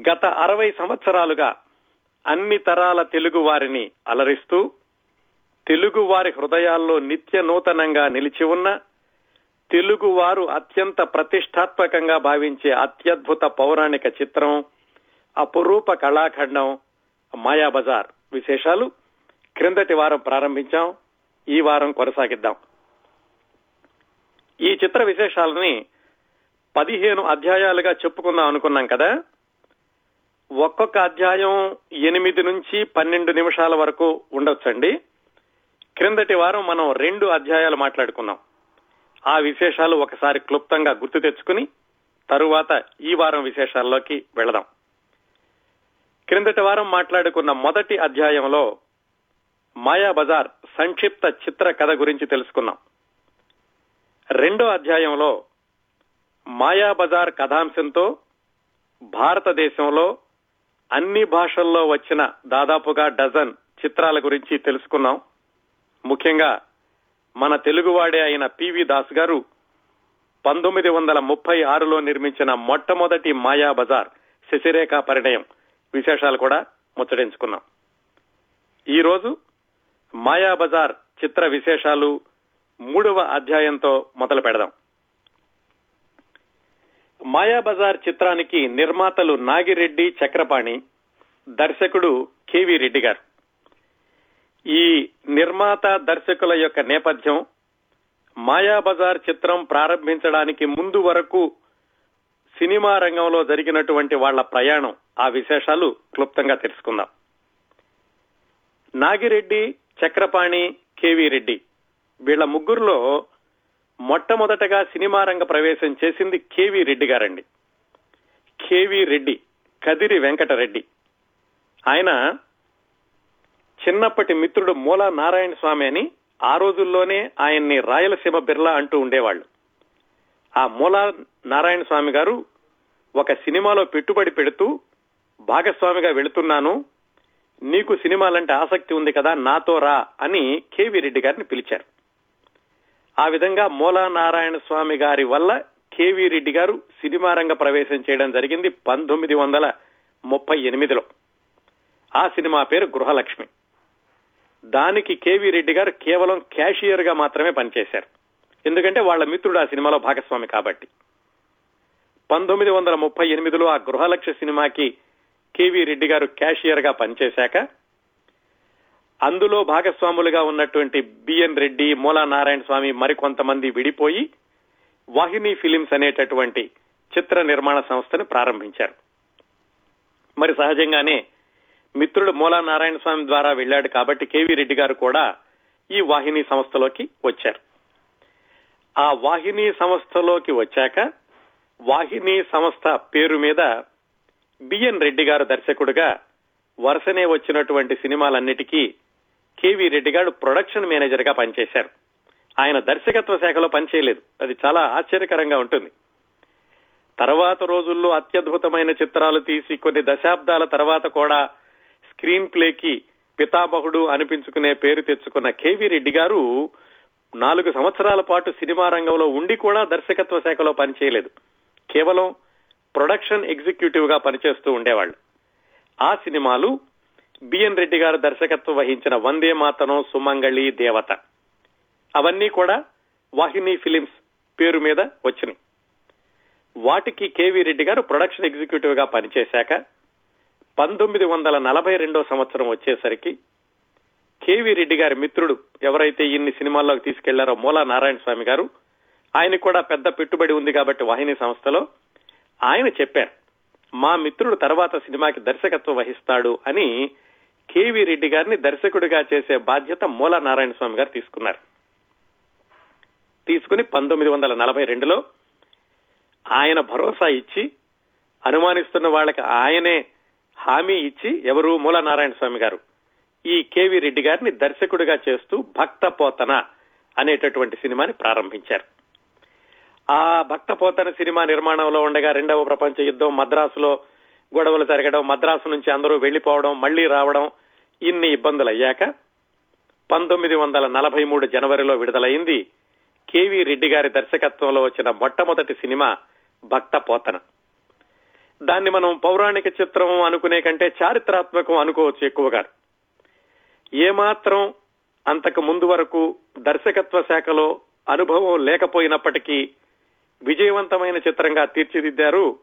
గత అరవై సంవత్సరాలుగా అన్ని తరాల తెలుగు వారిని అలరిస్తూ తెలుగు వారి హృదయాల్లో నిత్య నూతనంగా నిలిచి ఉన్న తెలుగు వారు అత్యంత ప్రతిష్టాత్మకంగా భావించే అత్యద్భుత పౌరాణిక చిత్రం అపురూప కళాఖండం మాయాబజార్ విశేషాలు క్రిందటి వారం ప్రారంభించాం ఈ వారం కొనసాగిద్దాం. ఈ చిత్ర విశేషాలని పదిహేను అధ్యాయాలుగా చెప్పుకుందాం అనుకున్నాం కదా? ఒక్కొక్క అధ్యాయం ఎనిమిది నుంచి పన్నెండు నిమిషాల వరకు ఉండొచ్చండి. క్రిందటి వారం మనం రెండు అధ్యాయాలు మాట్లాడుకున్నాం. ఆ విశేషాలు ఒకసారి క్లుప్తంగా గుర్తు తెచ్చుకుని తరువాత ఈ వారం విశేషాల్లోకి వెళదాం. క్రిందటి వారం మాట్లాడుకున్న మొదటి అధ్యాయంలో మాయాబజార్ సంక్షిప్త చిత్ర కథ గురించి తెలుసుకున్నాం. రెండో అధ్యాయంలో మాయాబజార్ కథాంశంతో భారతదేశంలో అన్ని భాషల్లో వచ్చిన దాదాపుగా డజన్ చిత్రాల గురించి తెలుసుకున్నాం. ముఖ్యంగా మన తెలుగువాడే అయిన పివి దాస్ గారు పంతొమ్మిది వందల ముప్పై ఆరులో నిర్మించిన మొట్టమొదటి మాయా బజార్ శశిరేఖ పరిణయం విశేషాలు కూడా ముచ్చటించుకున్నాం. ఈ రోజు మాయా బజార్ చిత్ర విశేషాలు మూడవ అధ్యాయంతో మొదలు పెడదాం మాయా బజార్ చిత్రానికి నిర్మాతలు నాగిరెడ్డి చక్రపాణి దర్శకుడు కేవి రెడ్డి గారు. ఈ నిర్మాత దర్శకుల యొక్క నేపథ్యం మాయాబజార్ చిత్రం ప్రారంభించడానికి ముందు వరకు సినిమా రంగంలో జరిగినటువంటి వాళ్ళ ప్రయాణం ఆ విశేషాలు క్లుప్తంగా తెలుసుకుందాం. నాగిరెడ్డి చక్రపాణి కేవీ రెడ్డి వీళ్ళ ముగ్గురులో మొట్టమొదటగా సినిమా రంగ ప్రవేశం చేసింది కేవీ రెడ్డి గారండి. కేవీ రెడ్డి కదిరి వెంకటరెడ్డి. ఆయన చిన్నప్పటి మిత్రుడు మూలా నారాయణ స్వామి అని ఆ రోజుల్లోనే ఆయన్ని రాయలసీమ బిర్లా అంటూ ఉండేవాళ్ళు ఆ మూలా నారాయణ స్వామి గారు ఒక సినిమాలో పెట్టుబడి పెడుతూ భాగస్వామిగా వెళుతున్నాను నీకు సినిమాలంటే ఆసక్తి ఉంది కదా నాతో రా అని కేవీ రెడ్డి గారిని పిలిచారు. ఆ విధంగా మూలా నారాయణ స్వామి గారి వల్ల కేవీ రెడ్డి గారు సినిమా రంగ ప్రవేశం చేయడం జరిగింది పంతొమ్మిది వందల ముప్పై ఎనిమిదిలో. ఆ సినిమా పేరు గృహలక్ష్మి. దానికి కేవీ రెడ్డి గారు కేవలం క్యాషియర్గా మాత్రమే పనిచేశారు. ఎందుకంటే వాళ్ళ మిత్రుడు ఆ సినిమాలో భాగస్వామి కాబట్టి. పంతొమ్మిది వందల ముప్పై ఎనిమిదిలో ఆ గృహలక్ష్య సినిమాకి కేవీ రెడ్డి గారు క్యాషియర్గా పనిచేశాక అందులో భాగస్వాములుగా ఉన్నటువంటి బిఎన్ రెడ్డి మూలా నారాయణ స్వామి మరికొంతమంది విడిపోయి వాహిని ఫిలిమ్స్ అనేటటువంటి చిత్ర నిర్మాణ సంస్థను ప్రారంభించారు. మరి సహజంగానే మిత్రుడు మూలా నారాయణ స్వామి ద్వారా వెళ్ళాడు కాబట్టి కేవీ రెడ్డి గారు కూడా ఈ వాహిని సంస్థలోకి వచ్చారు. ఆ వాహిని సంస్థలోకి వచ్చాక వాహిని సంస్థ పేరు మీద బిఎన్ రెడ్డి గారు దర్శకుడుగా వరుసనే వచ్చినటువంటి సినిమాలన్నిటికీ కేవీ రెడ్డి గారు ప్రొడక్షన్ మేనేజర్గా పనిచేశారు. ఆయన దర్శకత్వ శాఖలో పనిచేయలేదు. అది చాలా ఆశ్చర్యకరంగా ఉంటుంది. తర్వాత రోజుల్లో అత్యద్భుతమైన చిత్రాలు తీసి కొన్ని దశాబ్దాల తర్వాత కూడా స్క్రీన్ ప్లేకి పితామహుడు అనిపించుకునే పేరు తెచ్చుకున్న కేవీ రెడ్డి గారు నాలుగు సంవత్సరాల పాటు సినిమా రంగంలో ఉండి కూడా దర్శకత్వ శాఖలో పనిచేయలేదు. కేవలం ప్రొడక్షన్ ఎగ్జిక్యూటివ్గా పనిచేస్తూ ఉండేవాళ్ళు. ఆ సినిమాలు బిఎన్ రెడ్డి గారు దర్శకత్వం వహించిన వందే మాతనం సుమంగళి దేవత. అవన్నీ కూడా వాహిని ఫిలిమ్స్ పేరు మీద వచ్చినాయి. వాటికి కేవీ రెడ్డి గారు ప్రొడక్షన్ ఎగ్జిక్యూటివ్గా పనిచేశాక పంతొమ్మిది వందల నలభై రెండో సంవత్సరం వచ్చేసరికి కేవీ రెడ్డి గారి మిత్రుడు ఎవరైతే ఇన్ని సినిమాల్లోకి తీసుకెళ్ళారో మూలా నారాయణ స్వామి గారు ఆయన కూడా పెద్ద పెట్టుబడి ఉంది కాబట్టి వాహిని సంస్థలో ఆయన చెప్పారు మా మిత్రుడు తర్వాత సినిమాకి దర్శకత్వం వహిస్తాడు అని కేవి రెడ్డి గారిని దర్శకుడిగా చేసే బాధ్యత మూల నారాయణ స్వామి గారు తీసుకున్నారు. తీసుకుని పంతొమ్మిది వందల నలభై రెండులో ఆయన భరోసా ఇచ్చి అనుమానిస్తున్న వాళ్ళకి ఆయనే హామీ ఇచ్చి ఎవరు? మూల నారాయణ స్వామి గారు. ఈ కేవీ రెడ్డి గారిని దర్శకుడిగా చేస్తూ భక్త పోతన అనేటటువంటి సినిమాని ప్రారంభించారు. ఆ భక్త పోతన సినిమా నిర్మాణంలో ఉండగా రెండవ ప్రపంచ యుద్ధం మద్రాసులో గొడవలు జరగడం మద్రాసు నుంచి అందరూ వెళ్ళిపోవడం మళ్ళీ రావడం ఇన్ని ఇబ్బందులు అయ్యాక పంతొమ్మిది వందల నలభై మూడు జనవరిలో విడుదలైంది కేవీ రెడ్డి గారి దర్శకత్వంలో వచ్చిన మొట్టమొదటి సినిమా భక్త పోతన దాన్ని మనం పౌరాణిక చిత్రం అనుకునే కంటే చారిత్రాత్మకం అనుకోవచ్చు ఎక్కువగా. ఏమాత్రం అంతకు ముందు వరకు దర్శకత్వ శాఖలో అనుభవం లేకపోయినప్పటికీ విజయవంతమైన చిత్రంగా తీర్చిదిద్దారు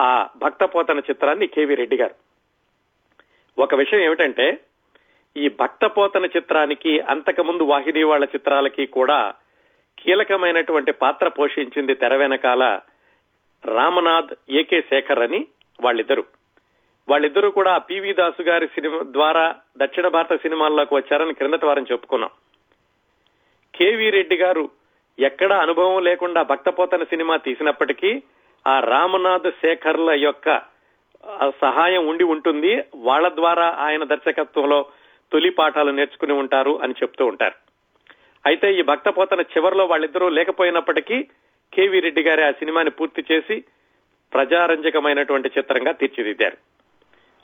ఆ భక్తపోతన చిత్రాన్ని కేవీ రెడ్డి గారు. ఒక విషయం ఏమిటంటే ఈ భక్తపోతన చిత్రానికి అంతకుముందు వాహిని వాళ్ళ చిత్రాలకి కూడా కీలకమైనటువంటి పాత్ర పోషించింది తెర వెనకాల రామనాథ్ ఏకే శేఖర్ అని వాళ్ళిద్దరు. వాళ్ళిద్దరూ కూడా పివి దాసు గారి సినిమా ద్వారా దక్షిణ భారత సినిమాల్లోకి వచ్చారని క్రిందటి వారం చెప్పుకున్నాం. కేవీ రెడ్డి గారు ఎక్కడా అనుభవం లేకుండా భక్తపోతన సినిమా తీసినప్పటికీ ఆ రామనాథ్ శేఖర్ల యొక్క సహాయం ఉండి ఉంటుంది. వాళ్ళ ద్వారా ఆయన దర్శకత్వంలో తొలి పాఠాలు నేర్చుకుని ఉంటారు అని చెప్తూ ఉంటారు. అయితే ఈ భక్తపోతన చివరిలో వాళ్ళిద్దరూ లేకపోయినప్పటికీ కేవీ రెడ్డి గారి ఆ సినిమాని పూర్తి చేసి ప్రజారంజకమైనటువంటి చిత్రంగా తీర్చిదిద్దారు.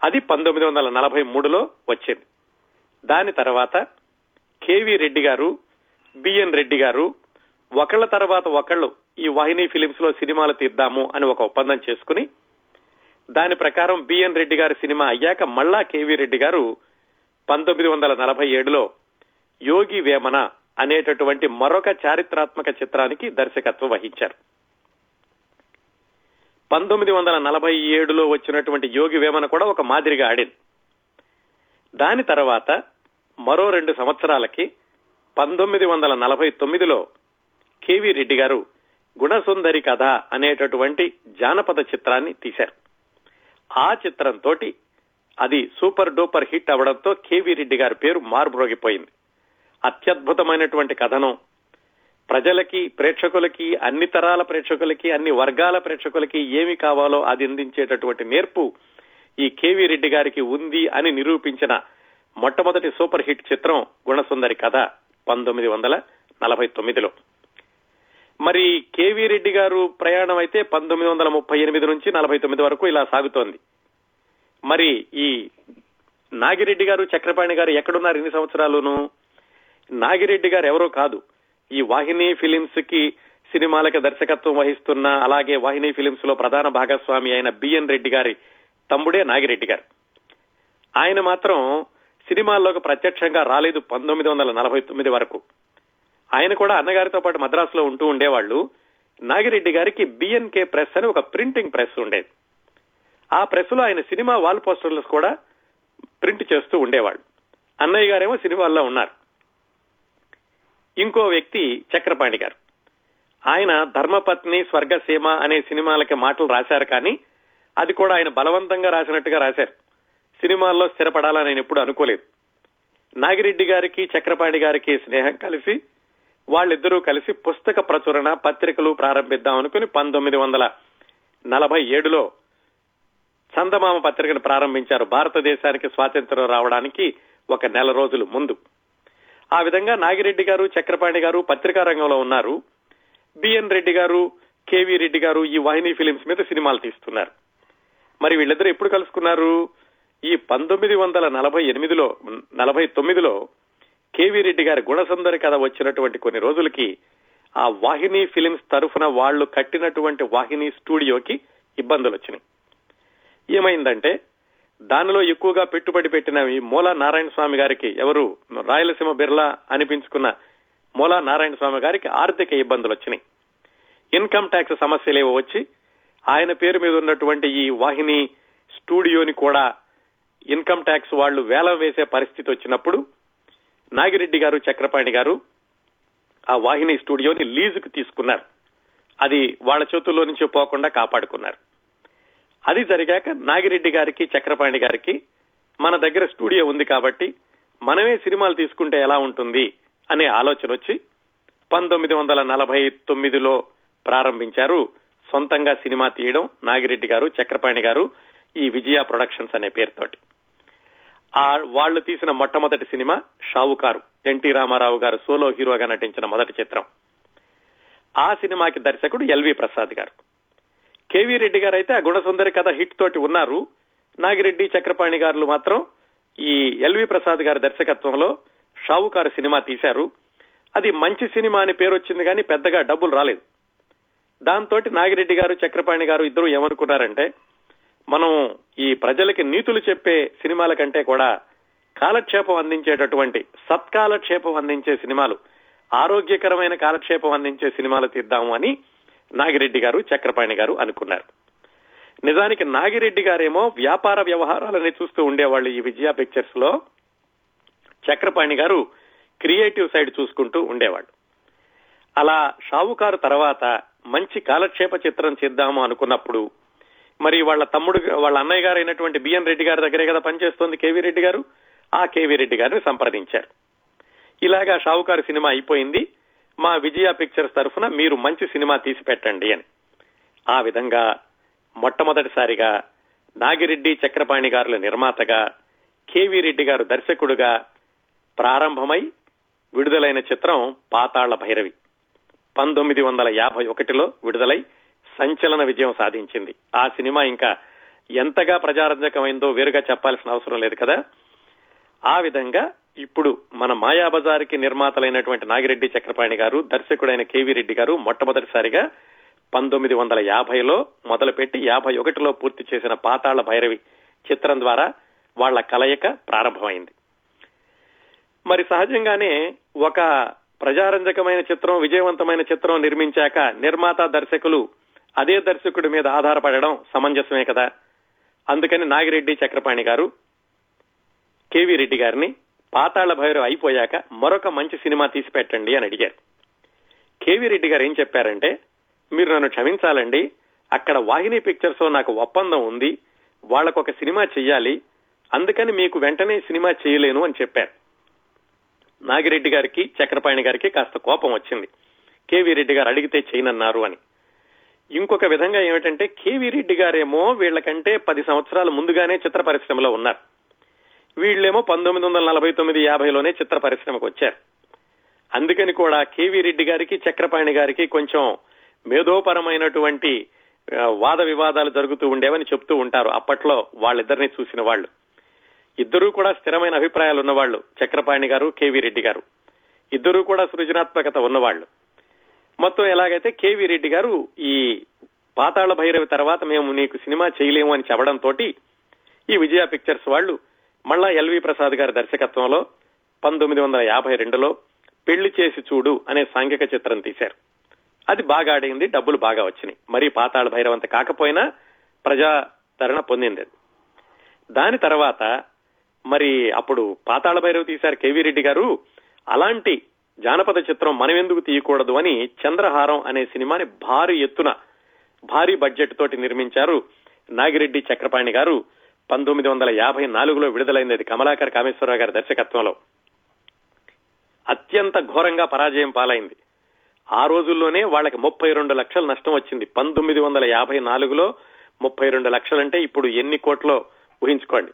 అది పంతొమ్మిది వందల నలభై మూడులో వచ్చింది. దాని తర్వాత కేవీ రెడ్డి గారు బిఎన్ రెడ్డి గారు ఒకళ్ళ తర్వాత ఒకళ్ళు ఈ వాహిని ఫిలిమ్స్లో సినిమాలు తీద్దాము అని ఒక ఒప్పందం చేసుకుని దాని ప్రకారం బిఎన్ రెడ్డి గారి సినిమా అయ్యాక మళ్ళా కేవీ రెడ్డి గారు పంతొమ్మిది వందల నలభై ఏడులో యోగి వేమన అనేటటువంటి మరొక చారిత్రాత్మక చిత్రానికి దర్శకత్వం వహించారు. పంతొమ్మిది వందల నలభై ఏడులో వచ్చినటువంటి యోగి వేమన కూడా ఒక మాదిరిగా ఆడింది. దాని తర్వాత మరో రెండు సంవత్సరాలకి పంతొమ్మిది వందల నలభై తొమ్మిదిలో కేవీ రెడ్డి గారు గుణసుందరి కథ అనేటటువంటి జానపద చిత్రాన్ని తీశారు. ఆ చిత్రంతో అది సూపర్ డూపర్ హిట్ అవడంతో కేవీ రెడ్డి గారి పేరు మారుమ్రోగిపోయింది అత్యద్భుతమైనటువంటి కథనం ప్రజలకి ప్రేక్షకులకి అన్ని తరాల ప్రేక్షకులకి అన్ని వర్గాల ప్రేక్షకులకి ఏమి కావాలో అది అందించేటటువంటి నేర్పు ఈ కేవీ రెడ్డి గారికి ఉంది అని నిరూపించిన మొట్టమొదటి సూపర్ హిట్ చిత్రం గుణసుందరి కథ పంతొమ్మిది వందల నలభై తొమ్మిదిలో. మరి కేవీ రెడ్డి గారు ప్రయాణం అయితే పంతొమ్మిది వందల ముప్పై ఎనిమిది నుంచి నలభై తొమ్మిది వరకు ఇలా సాగుతోంది. మరి ఈ నాగిరెడ్డి గారు చక్రపాణి గారు ఎక్కడున్నారు ఇన్ని సంవత్సరాలును? నాగిరెడ్డి గారు ఎవరో కాదు. ఈ వాహిని ఫిలిమ్స్కి సినిమాలకు దర్శకత్వం వహిస్తున్న అలాగే వాహిని ఫిలిమ్స్లో ప్రధాన భాగస్వామి అయిన బిఎన్ రెడ్డి గారి తమ్ముడే నాగిరెడ్డి గారు. ఆయన మాత్రం సినిమాల్లోకి ప్రత్యక్షంగా రాలేదు పంతొమ్మిది వందల నలభై తొమ్మిది వరకు. ఆయన కూడా అన్నగారితో పాటు మద్రాసులో ఉంటూ ఉండేవాళ్ళు. నాగిరెడ్డి గారికి బిఎన్కే ప్రెస్ అని ఒక ప్రింటింగ్ ప్రెస్ ఉండేది. ఆ ప్రెస్లో ఆయన సినిమా వాల్ పోస్టర్లు కూడా ప్రింట్ చేస్తూ ఉండేవాళ్ళు. అన్నయ్య గారేమో సినిమాల్లో ఉన్నారు. ఇంకో వ్యక్తి చక్రపాణి గారు. ఆయన ధర్మపత్ని స్వర్గసీమ అనే సినిమాలకి మాటలు రాశారు కానీ అది కూడా ఆయన బలవంతంగా రాసినట్టుగా రాశారు. సినిమాల్లో స్థిరపడాలని నేను ఎప్పుడు అనుకోలేదు. నాగిరెడ్డి గారికి చక్రపాణి గారికి స్నేహం కలిసి వాళ్ళిద్దరూ కలిసి పుస్తక ప్రచురణ పత్రికలు ప్రారంభిద్దాం అనుకుని పంతొమ్మిది వందల నలభై ఏడులో చందమామ పత్రికను ప్రారంభించారు. భారతదేశానికి స్వాతంత్రం రావడానికి ఒక నెల రోజులు ముందు. ఆ విధంగా నాగిరెడ్డి గారు చక్రపాణి గారు పత్రికా రంగంలో ఉన్నారు. బిఎన్ రెడ్డి గారు కేవీ రెడ్డి గారు ఈ వాహిని ఫిలిమ్స్ మీద సినిమాలు తీస్తున్నారు. మరి వీళ్ళిద్దరూ ఎప్పుడు కలుసుకున్నారు? ఈ పంతొమ్మిది వందల నలభై ఎనిమిదిలో నలభై తొమ్మిదిలో కేవీ రెడ్డి గారి గుణసుందరి కథ వచ్చినటువంటి కొన్ని రోజులకి ఆ వాహిని ఫిలిమ్స్ తరఫున వాళ్ళు కట్టినటువంటి వాహిని స్టూడియోకి ఇబ్బందులు వచ్చినాయి ఏమైందంటే దానిలో ఎక్కువగా పెట్టుబడి పెట్టిన ఈ మూలా నారాయణ స్వామి గారికి ఎవరు? రాయలసీమ బిర్లా అనిపించుకున్న మూలా నారాయణ స్వామి గారికి ఆర్థిక ఇబ్బందులు వచ్చినాయి ఇన్కమ్ ట్యాక్స్ సమస్యలేవో వచ్చి ఆయన పేరు మీద ఉన్నటువంటి ఈ వాహిని స్టూడియోని కూడా ఇన్కమ్ ట్యాక్స్ వాళ్ళు వేలం వేసే పరిస్థితి వచ్చినప్పుడు నాగిరెడ్డి గారు చక్రపాణి గారు ఆ వాహిని స్టూడియోని లీజుకు తీసుకున్నారు. అది వాళ్ళ చేతుల్లో నుంచి పోకుండా కాపాడుకున్నారు. అది జరిగాక నాగిరెడ్డి గారికి చక్రపాణి గారికి మన దగ్గర స్టూడియో ఉంది కాబట్టి మనమే సినిమాలు తీసుకుంటే ఎలా ఉంటుంది అనే ఆలోచన వచ్చి పంతొమ్మిది వందల నలభై తొమ్మిదిలో ప్రారంభించారు సొంతంగా సినిమా తీయడం నాగిరెడ్డి గారు చక్రపాణి గారు ఈ విజయ ప్రొడక్షన్స్ అనే పేరుతోటి. ఆ వాళ్ళు తీసిన మొట్టమొదటి సినిమా షావుకారు. ఎన్టీ రామారావు గారు సోలో హీరోగా నటించిన మొదటి చిత్రం. ఆ సినిమాకి దర్శకుడు ఎల్వి ప్రసాద్ గారు. కేవీ రెడ్డి గారు అయితే ఆ గుణసుందరి కథ హిట్ తోటి ఉన్నారు. నాగిరెడ్డి చక్రపాణి గారు మాత్రం ఈ ఎల్వి ప్రసాద్ గారి దర్శకత్వంలో షావుకారు సినిమా తీశారు. అది మంచి సినిమా అని పేరు వచ్చింది కానీ పెద్దగా డబ్బులు రాలేదు. దాంతో నాగిరెడ్డి గారు చక్రపాణి గారు ఇద్దరు ఏమనుకున్నారంటే మనం ఈ ప్రజలకి నీతులు చెప్పే సినిమాల కంటే కూడా కాలక్షేపం అందించేటటువంటి సత్కాలక్షేపం అందించే సినిమాలు ఆరోగ్యకరమైన కాలక్షేపం అందించే సినిమాలు తీద్దాము అని నాగిరెడ్డి గారు చక్రపాణి గారు అనుకున్నారు. నిజానికి నాగిరెడ్డి గారేమో వ్యాపార వ్యవహారాలని చూస్తూ ఉండేవాళ్ళు ఈ విజయ పిక్చర్స్లో చక్రపాణి గారు క్రియేటివ్ సైడ్ చూసుకుంటూ ఉండేవాళ్ళు. అలా షావుకారు తర్వాత మంచి కాలక్షేప చిత్రం చేద్దాము అనుకున్నప్పుడు మరి వాళ్ళ తమ్ముడు వాళ్ళ అన్నయ్య గారు అయినటువంటి బిఎన్ రెడ్డి గారి దగ్గరే కదా పనిచేస్తోంది కేవీ రెడ్డి గారు? ఆ కేవీ రెడ్డి గారిని సంప్రదించారు. ఇలాగా షావుకారు సినిమా అయిపోయింది. మా విజయ పిక్చర్స్ తరఫున మీరు మంచి సినిమా తీసి పెట్టండి అని. ఆ విధంగా మొట్టమొదటిసారిగా నాగిరెడ్డి చక్రపాణి గారుల నిర్మాతగా కేవీ రెడ్డి గారు దర్శకుడుగా ప్రారంభమై విడుదలైన చిత్రం పాతాళ్ళ భైరవి. పంతొమ్మిది వందల యాభై ఒకటిలో విడుదలై సంచలన విజయం సాధించింది. ఆ సినిమా ఇంకా ఎంతగా ప్రజారంజకమైందో వేరుగా చెప్పాల్సిన అవసరం లేదు కదా? ఆ విధంగా ఇప్పుడు మన మాయాబజార్కి నిర్మాతలైనటువంటి నాగిరెడ్డి చక్రపాణి గారు దర్శకుడైన కేవీ రెడ్డి గారు మొట్టమొదటిసారిగా పంతొమ్మిది వందల యాభైలో మొదలుపెట్టి యాభై ఒకటిలో పూర్తి చేసిన పాతాళ భైరవి చిత్రం ద్వారా వాళ్ళ కలయిక ప్రారంభమైంది. మరి సహజంగానే ఒక ప్రజారంజకమైన చిత్రం విజయవంతమైన చిత్రం నిర్మించాక నిర్మాత దర్శకులు అదే దర్శకుడి మీద ఆధారపడడం సమంజసమే కదా? అందుకని నాగిరెడ్డి చక్రపాణి గారు కేవీ రెడ్డి గారిని పాతాళ భైరవ్ అయిపోయాక మరొక మంచి సినిమా తీసి పెట్టండి అని అడిగారు. కేవీ రెడ్డి గారు ఏం చెప్పారంటే మీరు నన్ను క్షమించాలండి. అక్కడ వాహిని పిక్చర్స్ నాకు ఒప్పందం ఉంది. వాళ్ళకు ఒక సినిమా చెయ్యాలి. అందుకని మీకు వెంటనే సినిమా చేయలేను అని చెప్పారు. నాగిరెడ్డి గారికి చక్రపాణి గారికి కాస్త కోపం వచ్చింది. కేవీ రెడ్డి గారు అడిగితే చేయనన్నారు అని. ఇంకొక విధంగా ఏమిటంటే కేవీ రెడ్డి గారేమో వీళ్ళకంటే పది సంవత్సరాల ముందుగానే చిత్ర పరిశ్రమలో ఉన్నారు. వీళ్ళేమో పంతొమ్మిది వందల నలభై తొమ్మిది యాభైలోనే చిత్ర పరిశ్రమకు వచ్చారు. అందుకని కూడా కేవీ రెడ్డి గారికి చక్రపాణి గారికి కొంచెం మేధోపరమైనటువంటి వాద వివాదాలు జరుగుతూ ఉండేవని చెప్తూ ఉంటారు. అప్పట్లో వాళ్ళిద్దరిని చూసిన వాళ్ళు. ఇద్దరూ కూడా స్థిరమైన అభిప్రాయాలు ఉన్నవాళ్ళు చక్రపాణి గారు కేవీ రెడ్డి గారు. ఇద్దరూ కూడా సృజనాత్మకత ఉన్నవాళ్ళు మొత్తం ఎలాగైతే కేవీ రెడ్డి గారు ఈ పాతాళ భైరవి తర్వాత మేము నీకు సినిమా చేయలేము అని చెప్పడంతో ఈ విజయ పిక్చర్స్ వాళ్ళు మళ్ళా ఎల్వి ప్రసాద్ గారి దర్శకత్వంలో పంతొమ్మిది వందల యాభై రెండులో పెళ్ళి చేసి చూడు అనే సాంఘిక చిత్రం తీశారు. అది బాగా ఆడింది డబ్బులు బాగా వచ్చినాయి. మరీ పాతాళ భైరవంత కాకపోయినా ప్రజాదరణ పొందింది దాని తర్వాత మరి అప్పుడు పాతాళ భైరవ్ తీశారు కేవీ రెడ్డి గారు. అలాంటి జానపద చిత్రం మనమెందుకు తీయకూడదు అని చంద్రహారం అనే సినిమాని భారీ ఎత్తున భారీ బడ్జెట్ తోటి నిర్మించారు నాగిరెడ్డి చక్రపాణి గారు. పంతొమ్మిది వందల యాభై నాలుగులో విడుదలైంది కమలాకర్ కామేశ్వరరావు గారి దర్శకత్వంలో. అత్యంత ఘోరంగా పరాజయం పాలైంది. ఆ రోజుల్లోనే వాళ్ళకి ముప్పై రెండు లక్షల నష్టం వచ్చింది. పంతొమ్మిది వందల యాభై నాలుగులో ముప్పై రెండు లక్షలంటే ఇప్పుడు ఎన్ని కోట్లో ఊహించుకోండి.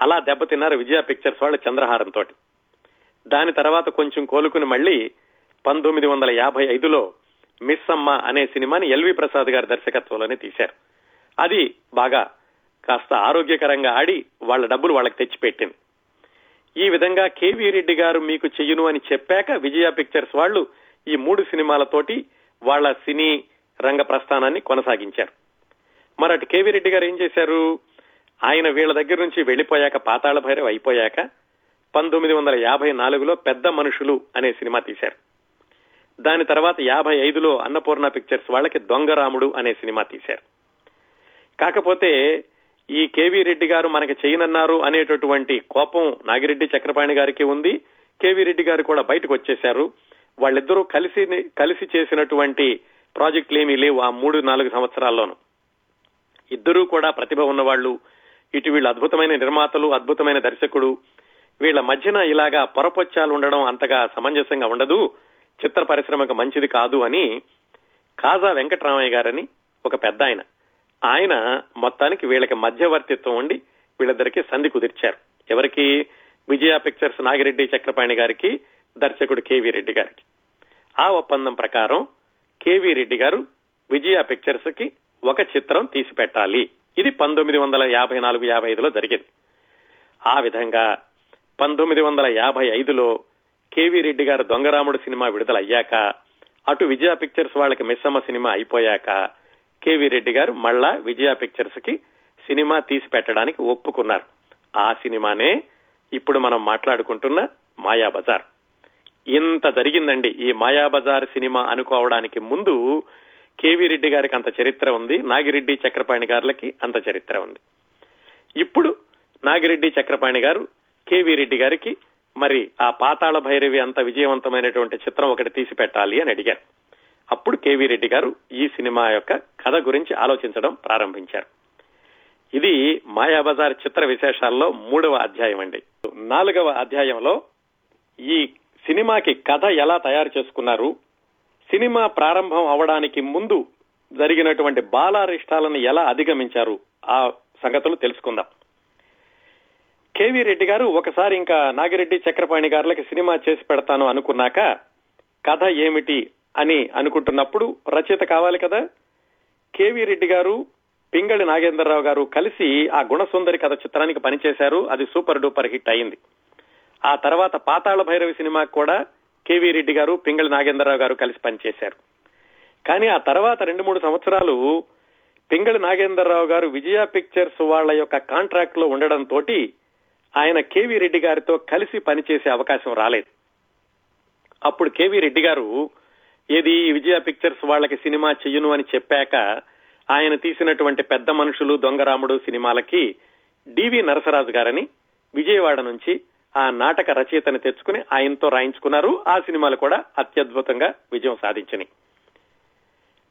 అలా దెబ్బతిన్నారు విజయ పిక్చర్స్ వాళ్ళు చంద్రహారం తోటి దాని తర్వాత కొంచెం కోలుకుని మళ్ళీ పంతొమ్మిది వందల యాభై ఐదులో మిస్ అమ్మ అనే సినిమాని ఎల్వి ప్రసాద్ గారి దర్శకత్వంలోనే తీశారు. అది బాగా కాస్త ఆరోగ్యకరంగా ఆడి వాళ్ళ డబ్బులు వాళ్ళకి తెచ్చిపెట్టింది. ఈ విధంగా కేవీ రెడ్డి గారు మీకు చెయ్యను అని చెప్పాక విజయ పిక్చర్స్ వాళ్ళు ఈ మూడు సినిమాలతోటి వాళ్ళ సినీ రంగ ప్రస్థానాన్ని కొనసాగించారు. మరటి కేవీ రెడ్డి గారు ఏం చేశారు? ఆయన వీళ్ళ దగ్గర నుంచి వెళ్ళిపోయాక పాతాళ భైరవ్ అయిపోయాక పంతొమ్మిది వందల యాభై నాలుగులో పెద్ద మనుషులు అనే సినిమా తీశారు. దాని తర్వాత యాభై ఐదులో అన్నపూర్ణ పిక్చర్స్ వాళ్ళకి దొంగరాముడు అనే సినిమా తీశారు. కాకపోతే ఈ కేవీ రెడ్డి గారు మనకి చేయనన్నారు అనేటటువంటి కోపం నాగిరెడ్డి చక్రపాణి గారికి ఉంది. కేవీ రెడ్డి గారు కూడా బయటకు వచ్చేశారు. వాళ్ళిద్దరూ కలిసి కలిసి చేసినటువంటి ప్రాజెక్టులు ఏమీ లేవు ఆ మూడు నాలుగు సంవత్సరాల్లోనూ. ఇద్దరూ కూడా ప్రతిభ ఉన్నవాళ్ళు ఇటు వీళ్ళు అద్భుతమైన నిర్మాతలు అద్భుతమైన దర్శకుడు వీళ్ళ మధ్యన ఇలాగా పొరపొచ్చాలు ఉండడం అంతగా సమంజసంగా ఉండదు. చిత్ర పరిశ్రమకు మంచిది కాదు అని కాజా వెంకటరామయ్య గారని ఒక పెద్ద ఆయన. ఆయన మొత్తానికి వీళ్ళకి మధ్యవర్తిత్వం ఉండి వీళ్ళిద్దరికి సంధి కుదిర్చారు. ఎవరికి? విజయ పిక్చర్స్ నాగిరెడ్డి చక్రపాణి గారికి దర్శకుడు కేవీ రెడ్డి గారికి. ఆ ఒప్పందం ప్రకారం కేవీ రెడ్డి గారు విజయ పిక్చర్స్కి ఒక చిత్రం తీసి పెట్టాలి ఇది పంతొమ్మిది వందల యాభై నాలుగు యాభై ఐదులో జరిగింది. ఆ విధంగా పంతొమ్మిది వందల యాభై ఐదులో కేవీ రెడ్డి గారు దొంగరాముడు సినిమా విడుదలయ్యాక అటు విజయ పిక్చర్స్ వాళ్ళకి మిస్సమ్మ సినిమా అయిపోయాక కేవీ రెడ్డి గారు మళ్ళా విజయ పిక్చర్స్కి సినిమా తీసి పెట్టడానికి ఒప్పుకున్నారు. ఆ సినిమానే ఇప్పుడు మనం మాట్లాడుకుంటున్న మాయాబజార్ ఇంత జరిగిందండి ఈ మాయాబజార్ సినిమా అనుకోవడానికి ముందు కేవీ రెడ్డి గారికి అంత చరిత్ర ఉంది నాగిరెడ్డి చక్రపాణి గారులకి అంత చరిత్ర ఉంది. ఇప్పుడు నాగిరెడ్డి చక్రపాణి గారు కేవీ రెడ్డి గారికి మరి ఆ పాతాళ భైరవి అంత విజయవంతమైనటువంటి చిత్రం ఒకటి తీసి పెట్టాలి అని అడిగారు. అప్పుడు కేవీ రెడ్డి గారు ఈ సినిమా యొక్క కథ గురించి ఆలోచించడం ప్రారంభించారు. ఇది మాయాబజార్ చిత్ర విశేషాల్లో మూడవ అధ్యాయం అండి. నాలుగవ అధ్యాయంలో ఈ సినిమాకి కథ ఎలా తయారు చేసుకున్నారు సినిమా ప్రారంభం అవడానికి ముందు జరిగినటువంటి బాలారిష్టాలను ఎలా అధిగమించారు ఆ సంగతులు తెలుసుకుందాం. కేవీ రెడ్డి గారు ఒకసారి ఇంకా నాగిరెడ్డి చక్రపాణి గారులకి సినిమా చేసి పెడతాను అనుకున్నాక కథ ఏమిటి అని అనుకుంటున్నప్పుడు రచయిత కావాలి కదా? కేవీ రెడ్డి గారు పింగళి నాగేంద్రరావు గారు కలిసి ఆ గుణసుందరి కథ చిత్రానికి పనిచేశారు. అది సూపర్ డూపర్ హిట్ అయింది. ఆ తర్వాత పాతాళ భైరవి సినిమాకి కూడా కేవీ రెడ్డి గారు పింగళి నాగేంద్రరావు గారు కలిసి పనిచేశారు. కానీ ఆ తర్వాత రెండు మూడు సంవత్సరాలు పింగళి నాగేంద్రరావు గారు విజయ పిక్చర్స్ వాళ్ళ యొక్క కాంట్రాక్ట్లో ఉండడంతో ఆయన కేవీ రెడ్డి గారితో కలిసి పనిచేసే అవకాశం రాలేదు. అప్పుడు కేవీ రెడ్డి గారు ఏది విజయ పిక్చర్స్ వాళ్ళకి సినిమా చెయ్యను అని చెప్పాక ఆయన తీసినటువంటి పెద్ద మనుషులు దొంగరాముడు సినిమాలకి డివి నరసరాజు గారని విజయవాడ నుంచి ఆ నాటక రచయితని తెచ్చుకుని ఆయనతో రాయించుకున్నారు. ఆ సినిమాలు కూడా అత్యద్భుతంగా విజయం సాధించినాయి.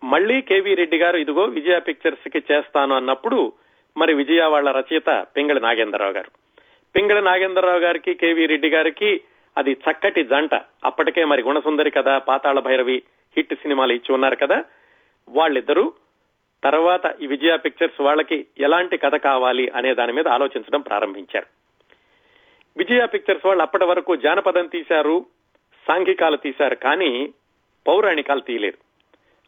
మళ్ళీ కేవీ రెడ్డి గారు ఇదిగో విజయ పిక్చర్స్కి చేస్తాను అన్నప్పుడు మరి విజయ రచయిత పింగళి నాగేంద్రరావు గారు. పింగళ నాగేంద్రరావు గారికి కేవీ రెడ్డి గారికి అది చక్కటి జంట. అప్పటికే మరి గుణసుందరి కదా పాతాళ భైరవి హిట్ సినిమాలు ఇచ్చి ఉన్నారు కదా. వాళ్ళిద్దరూ తర్వాత ఈ విజయ పిక్చర్స్ వాళ్ళకి ఎలాంటి కథ కావాలి అనే దాని మీద ఆలోచించడం ప్రారంభించారు. విజయ పిక్చర్స్ వాళ్ళు అప్పటి వరకు జానపదం తీశారు సాంఘికాలు తీశారు కానీ పౌరాణికాలు తీయలేదు.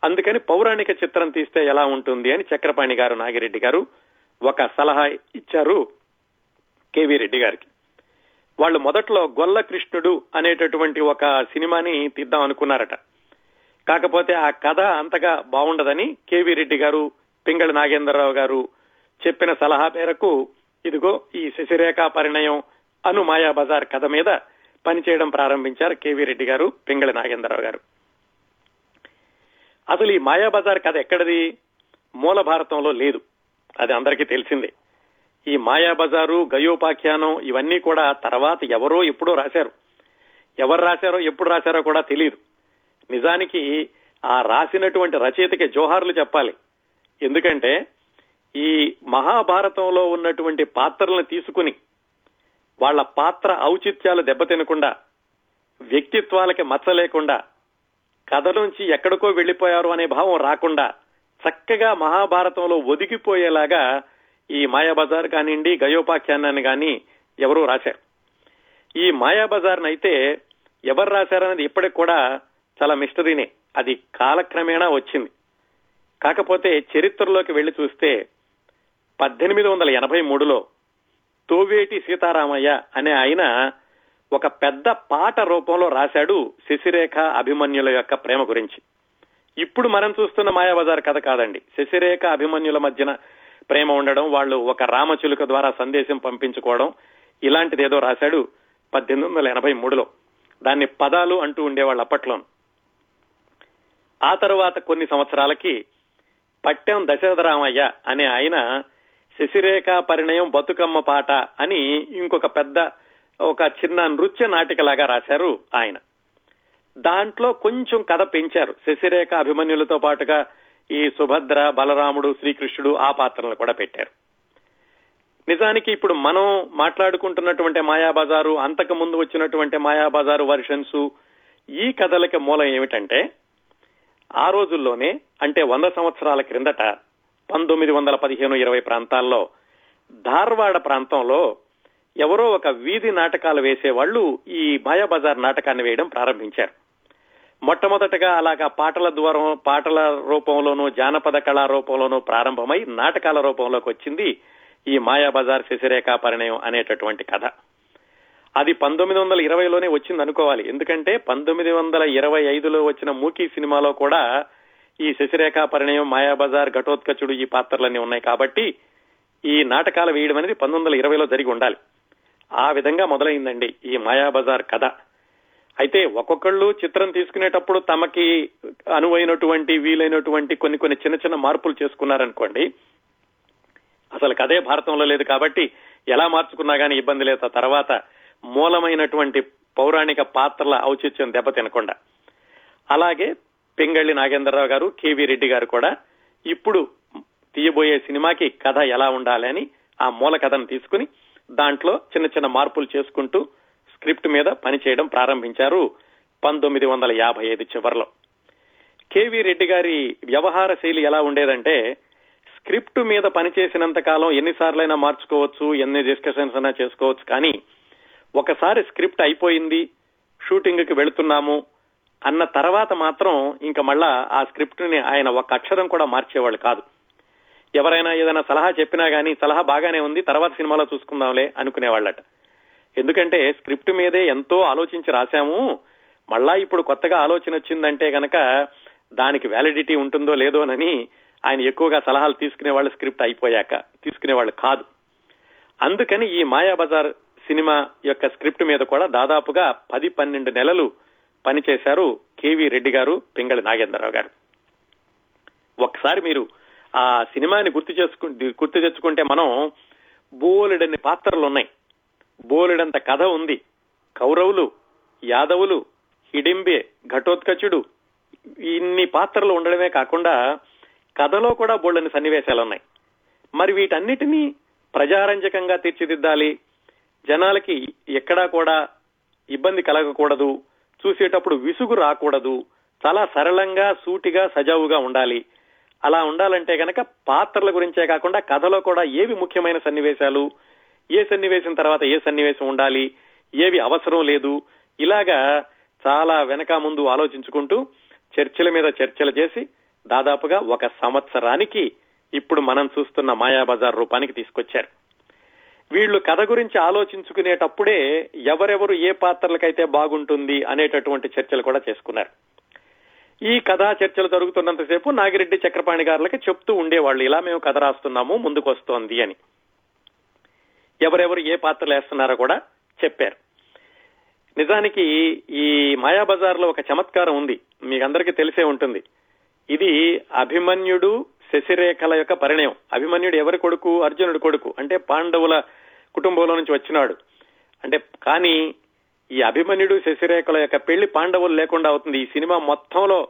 అందుకని పౌరాణిక చిత్రం తీస్తే ఎలా ఉంటుంది అని చక్రపాణి గారు నాగిరెడ్డి గారు ఒక సలహా ఇచ్చారు. కేవీ రెడ్డి గారికి. వాళ్ళు మొదట్లో గొల్ల కృష్ణుడు అనేటటువంటి ఒక సినిమాని తీద్దాం అనుకున్నారట. కాకపోతే ఆ కథ అంతగా బాగుండదని కేవీ రెడ్డి గారు పింగళి నాగేంద్రరావు గారు చెప్పిన సలహా మేరకు ఇదిగో ఈ శశిరేఖ పరిణయం అను మాయా బజార్ కథ మీద పనిచేయడం ప్రారంభించారు కేవీ రెడ్డి గారు పింగళ నాగేంద్రరావు గారు. అసలు ఈ మాయాబజార్ కథ ఎక్కడిది? మూల భారతంలో లేదు. అది అందరికీ తెలిసిందే. ఈ మాయాబజారు గయోపాఖ్యానం ఇవన్నీ కూడా తర్వాత ఎవరో ఎప్పుడో రాశారు. ఎవరు రాశారో ఎప్పుడు రాశారో కూడా తెలియదు నిజానికి ఆ రాసినటువంటి రచయితకి జోహార్లు చెప్పాలి. ఎందుకంటే ఈ మహాభారతంలో ఉన్నటువంటి పాత్రలను తీసుకుని వాళ్ళ పాత్ర ఔచిత్యాలు దెబ్బతినకుండా వ్యక్తిత్వాలకి మచ్చ లేకుండా కథ నుంచి ఎక్కడికో వెళ్ళిపోయారు అనే భావం రాకుండా చక్కగా మహాభారతంలో ఒదిగిపోయేలాగా ఈ మాయాబజార్ కానివ్వండి గయోపాఖ్యానాన్ని కానీ ఎవరూ రాశారు. ఈ మాయాబజార్ అయితే ఎవరు రాశారనేది ఇప్పటికి కూడా చాలా మిస్టరీనే. అది కాలక్రమేణా వచ్చింది. కాకపోతే చరిత్రలోకి వెళ్ళి చూస్తే పద్దెనిమిది వందల ఎనభై మూడులో తోవేటి సీతారామయ్య అనే ఆయన ఒక పెద్ద పాట రూపంలో రాశాడు శశిరేఖ అభిమన్యుల యొక్క ప్రేమ గురించి. ఇప్పుడు మనం చూస్తున్న మాయాబజార్ కథ కాదండి. శశిరేఖ అభిమన్యుల మధ్యన ప్రేమ ఉండడం వాళ్ళు ఒక రామచిలుక ద్వారా సందేశం పంపించుకోవడం ఇలాంటిది ఏదో రాశాడు పద్దెనిమిది వందల ఎనభై మూడులో. దాన్ని పదాలు అంటూ ఉండేవాళ్ళు అప్పట్లో. ఆ తర్వాత కొన్ని సంవత్సరాలకి పట్టెం దశరథరామయ్య అనే ఆయన శశిరేఖ పరిణయం బతుకమ్మ పాట అని ఇంకొక పెద్ద ఒక చిన్న నృత్య నాటికలాగా రాశారు ఆయన. దాంట్లో కొంచెం కథ పెంచారు. శశిరేఖ అభిమన్యులతో పాటుగా ఈ సుభద్ర బలరాముడు శ్రీకృష్ణుడు ఆ పాత్రలను కూడా పెట్టారు. నిజానికి ఇప్పుడు మనం మాట్లాడుకుంటున్నటువంటి మాయాబజారు అంతకు ముందు వచ్చినటువంటి మాయాబజారు వర్షన్స్ ఈ కథలకి మూలం ఏమిటంటే ఆ రోజుల్లోనే అంటే వంద సంవత్సరాల క్రిందట పంతొమ్మిది వందల పదిహేను ఇరవై ప్రాంతాల్లో ధార్వాడ ప్రాంతంలో ఎవరో ఒక వీధి నాటకాలు వేసేవాళ్ళు ఈ మాయాబజార్ నాటకాన్ని వేయడం ప్రారంభించారు. మొట్టమొదటగా అలాగా పాటల ద్వారా పాటల రూపంలోనూ జానపద కళా రూపంలోనూ ప్రారంభమై నాటకాల రూపంలోకి వచ్చింది ఈ మాయాబజార్ శశిరేఖ పరిణయం అనేటటువంటి కథ. అది పంతొమ్మిది వందల ఇరవైలోనే వచ్చింది అనుకోవాలి ఎందుకంటే పంతొమ్మిది వందల ఇరవై ఐదులో వచ్చిన మూకీ సినిమాలో కూడా ఈ శశిరేఖ పరిణయం మాయాబజార్ ఘటోత్కచుడు ఈ పాత్రలన్నీ ఉన్నాయి కాబట్టి ఈ నాటకాలు వేయడం అనేది పంతొమ్మిది వందల ఇరవైలో జరిగి ఉండాలి. ఆ విధంగా మొదలైందండి ఈ మాయాబజార్ కథ. అయితే ఒక్కొక్కళ్ళు చిత్రం తీసుకునేటప్పుడు తమకి అనువైనటువంటి వీలైనటువంటి కొన్ని కొన్ని చిన్న చిన్న మార్పులు చేసుకున్నారనుకోండి అసలు కదే భారతంలో లేదు కాబట్టి ఎలా మార్చుకున్నా గానీ ఇబ్బంది లేదు. తర్వాత మూలమైనటువంటి పౌరాణిక పాత్రల ఔచిత్యం దెబ్బతినకుండా అలాగే పింగళి నాగేంద్రరావు గారు కేవీ రెడ్డి గారు కూడా ఇప్పుడు తీయబోయే సినిమాకి కథ ఎలా ఉండాలి అని ఆ మూల కథను తీసుకుని దాంట్లో చిన్న చిన్న మార్పులు చేసుకుంటూ స్క్రిప్ట్ మీద పనిచేయడం ప్రారంభించారు పంతొమ్మిది వందల యాభై ఐదు చివరిలో. కేవీ రెడ్డి గారి వ్యవహార శైలి ఎలా ఉండేదంటే స్క్రిప్ట్ మీద పనిచేసినంత కాలం ఎన్నిసార్లైనా మార్చుకోవచ్చు ఎన్ని డిస్కషన్స్ అయినా చేసుకోవచ్చు కానీ ఒకసారి స్క్రిప్ట్ అయిపోయింది షూటింగ్కి వెళుతున్నాము అన్న తర్వాత మాత్రం ఇంకా మళ్ళా ఆ స్క్రిప్ట్ని ఆయన ఒక అక్షరం కూడా మార్చేవాళ్ళు కాదు. ఎవరైనా ఏదైనా సలహా చెప్పినా గానీ సలహా బాగానే ఉంది తర్వాత సినిమాలో చూసుకుందాంలే అనుకునేవాళ్ళట. ఎందుకంటే స్క్రిప్ట్ మీదే ఎంతో ఆలోచించి రాశాము. మళ్ళా ఇప్పుడు కొత్తగా ఆలోచన వచ్చిందంటే గనక దానికి వ్యాలిడిటీ ఉంటుందో లేదోనని ఆయన ఎక్కువగా సలహాలు తీసుకునే వాళ్ళు స్క్రిప్ట్ అయిపోయాక తీసుకునే వాళ్ళు కాదు. అందుకని ఈ మాయాబజార్ సినిమా యొక్క స్క్రిప్ట్ మీద కూడా దాదాపుగా పది పన్నెండు నెలలు పనిచేశారు కేవీ రెడ్డి గారు పింగళి నాగేంద్రరావు గారు. ఒకసారి మీరు ఆ సినిమాని గుర్తు చేసుకు గుర్తు తెచ్చుకుంటే మనం బోలెడన్ని పాత్రలు ఉన్నాయి బోలెడంత కథ ఉంది. కౌరవులు యాదవులు హిడింబే ఘటోత్కచుడు ఇన్ని పాత్రలు ఉండడమే కాకుండా కథలో కూడా బోళ్ళని సన్నివేశాలు ఉన్నాయి మరి వీటన్నిటినీ ప్రజారంజకంగా తీర్చిదిద్దాలి. జనాలకి ఎక్కడా కూడా ఇబ్బంది కలగకూడదు. చూసేటప్పుడు విసుగు రాకూడదు. చాలా సరళంగా సూటిగా సజావుగా ఉండాలి. అలా ఉండాలంటే కనుక పాత్రల గురించే కాకుండా కథలో కూడా ఏవి ముఖ్యమైన సన్నివేశాలు? ఏ సన్నివేశం తర్వాత ఏ సన్నివేశం ఉండాలి? ఏవి అవసరం లేదు? ఇలాగా చాలా వెనక ముందు ఆలోచించుకుంటూ చర్చల మీద చర్చలు చేసి దాదాపుగా ఒక సంవత్సరానికి ఇప్పుడు మనం చూస్తున్న మాయాబజార్ రూపానికి తీసుకొచ్చారు. వీళ్ళు కథ గురించి ఆలోచించుకునేటప్పుడే ఎవరెవరు ఏ పాత్రలకైతే బాగుంటుంది అనేటటువంటి చర్చలు కూడా చేసుకున్నారు. ఈ కథా చర్చలు జరుగుతున్నంతసేపు నాగిరెడ్డి చక్రపాణి గారులకి చెప్తూ ఉండేవాళ్ళు ఇలా మేము కథ రాస్తున్నాము ముందుకు వస్తోంది అని. ఎవరెవరు ఏ పాత్రలు వేస్తున్నారో కూడా చెప్పారు. నిజానికి ఈ మాయాబజార్లో ఒక చమత్కారం ఉంది. మీకు అందరికీ తెలిసే ఉంటుంది. ఇది అభిమన్యుడు శశిరేఖల యొక్క పరిణయం. అభిమన్యుడు ఎవరి కొడుకు? అర్జునుడు కొడుకు. అంటే పాండవుల కుటుంబంలో నుంచి వచ్చినాడు. అంటే కానీ ఈ అభిమన్యుడు శశిరేఖల యొక్క పెళ్ళి పాండవులు లేకుండా అవుతుంది. ఈ సినిమా మొత్తంలో